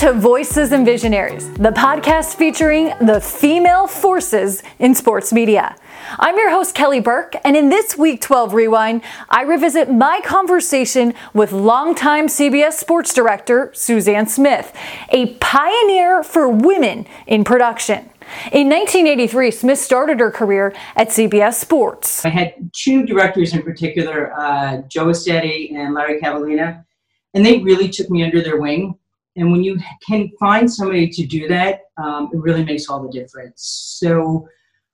to Voices and Visionaries, the podcast featuring the female forces in sports media. I'm your host, Kelly Burke, and in this week 12 Rewind, I revisit my conversation with longtime CBS sports director Suzanne Smith, a pioneer for women in production. In 1983, Smith started her career at CBS Sports. I had two directors in particular, uh, Joe Aceti and Larry Cavolina, and they really took me under their wing. And when you can find somebody to do that, um, it really makes all the difference. So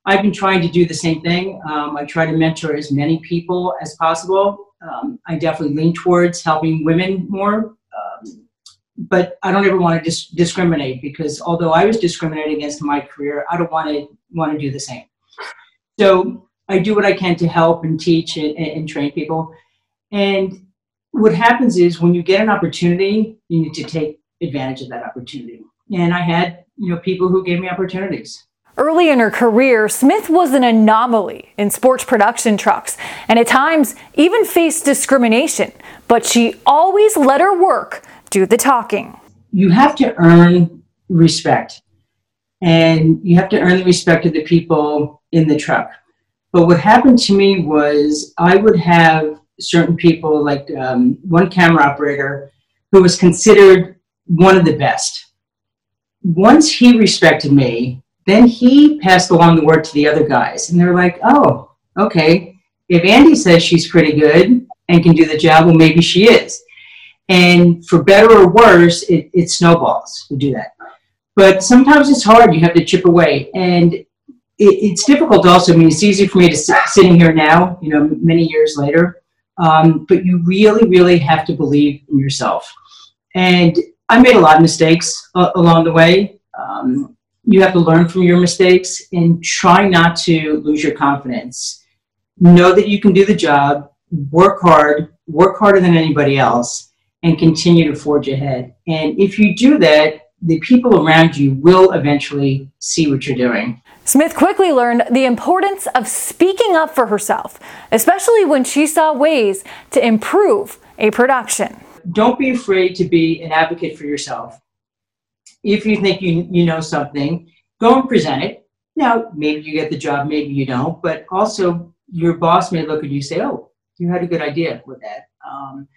I've been trying to do the same thing. Um, I try to mentor as many people as possible. Um, I definitely lean towards helping women more. Um, but I don't ever want to dis- discriminate because although I was discriminated against in my career, I don't want to want to do the same. So I do what I can to help and teach and, and train people. And what happens is when you get an opportunity, you need to take advantage of that opportunity. And I had, you know, people who gave me opportunities. Early in her career, Smith was an anomaly in sports production trucks and at times even faced discrimination, but she always let her work do the talking. You have to earn respect, and you have to earn the respect of the people in the truck. But what happened to me was I would have certain people, like um, one camera operator, who was considered one of the best. Once he respected me, then he passed along the word to the other guys, and they're like, "Oh, okay. If Andy says she's pretty good and can do the job, well, maybe she is." And for better or worse, it, it snowballs to do that. But sometimes it's hard. You have to chip away, and it, it's difficult also. I mean, it's easy for me to sit sitting here now, you know, many years later. Um, but you really, really have to believe in yourself. And I made a lot of mistakes uh, along the way. Um, you have to learn from your mistakes and try not to lose your confidence. Know that you can do the job, work hard, work harder than anybody else, and continue to forge ahead. And if you do that, the people around you will eventually see what you're doing. Smith quickly learned the importance of speaking up for herself, especially when she saw ways to improve a production. Don't be afraid to be an advocate for yourself. If you think you, you know something, go and present it. Now, maybe you get the job, maybe you don't, but also your boss may look at you and say, oh, you had a good idea with that. Um,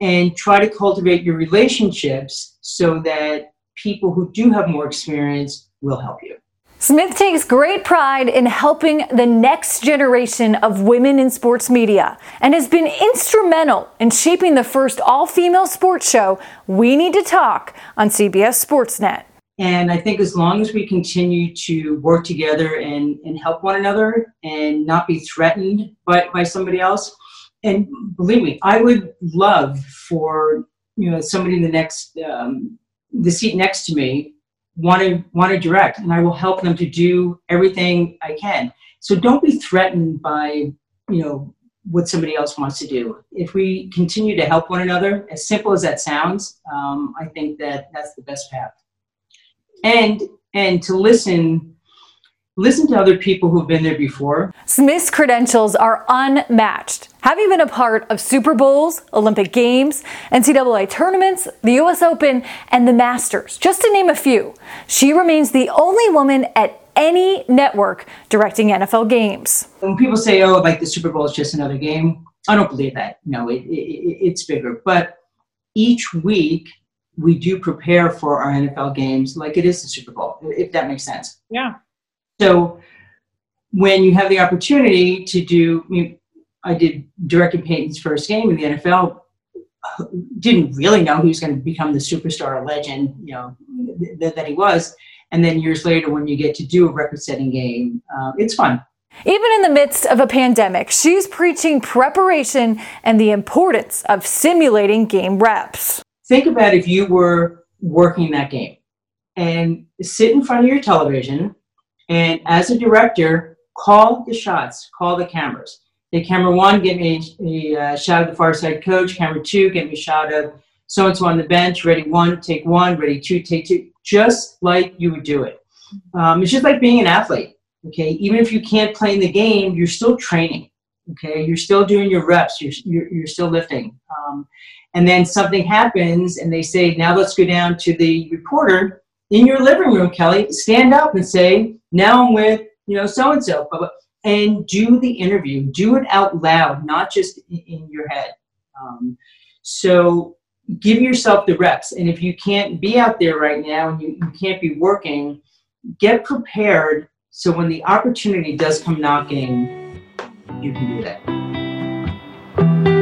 and try to cultivate your relationships so that people who do have more experience will help you. Smith takes great pride in helping the next generation of women in sports media and has been instrumental in shaping the first all female sports show, We Need to Talk, on CBS Sportsnet. And I think as long as we continue to work together and, and help one another and not be threatened by, by somebody else, and believe me, I would love for you know somebody in the next um, the seat next to me want to want to direct, and I will help them to do everything I can. So don't be threatened by you know what somebody else wants to do. If we continue to help one another, as simple as that sounds, um, I think that that's the best path. And and to listen listen to other people who've been there before. Smith's credentials are unmatched. Having been a part of Super Bowls, Olympic Games, NCAA tournaments, the US Open, and the Masters, just to name a few, she remains the only woman at any network directing NFL games. When people say, oh, like the Super Bowl is just another game, I don't believe that. No, it, it, it's bigger. But each week, we do prepare for our NFL games like it is the Super Bowl, if that makes sense. Yeah. So when you have the opportunity to do, I did directed Peyton's first game in the NFL. Didn't really know he was going to become the superstar legend, you know, th- that he was. And then years later, when you get to do a record-setting game, uh, it's fun. Even in the midst of a pandemic, she's preaching preparation and the importance of simulating game reps. Think about if you were working that game and sit in front of your television and as a director, call the shots, call the cameras. The camera one, get me a, a shot of the far side coach. Camera two, get me a shot of so and so on the bench. Ready one, take one. Ready two, take two. Just like you would do it. Um, it's just like being an athlete. Okay, even if you can't play in the game, you're still training. Okay, you're still doing your reps. You're you're, you're still lifting. Um, and then something happens, and they say, "Now let's go down to the reporter in your living room, Kelly. Stand up and say, now I'm with you know so and so." And do the interview. Do it out loud, not just in your head. Um, so give yourself the reps. And if you can't be out there right now and you, you can't be working, get prepared so when the opportunity does come knocking, you can do that.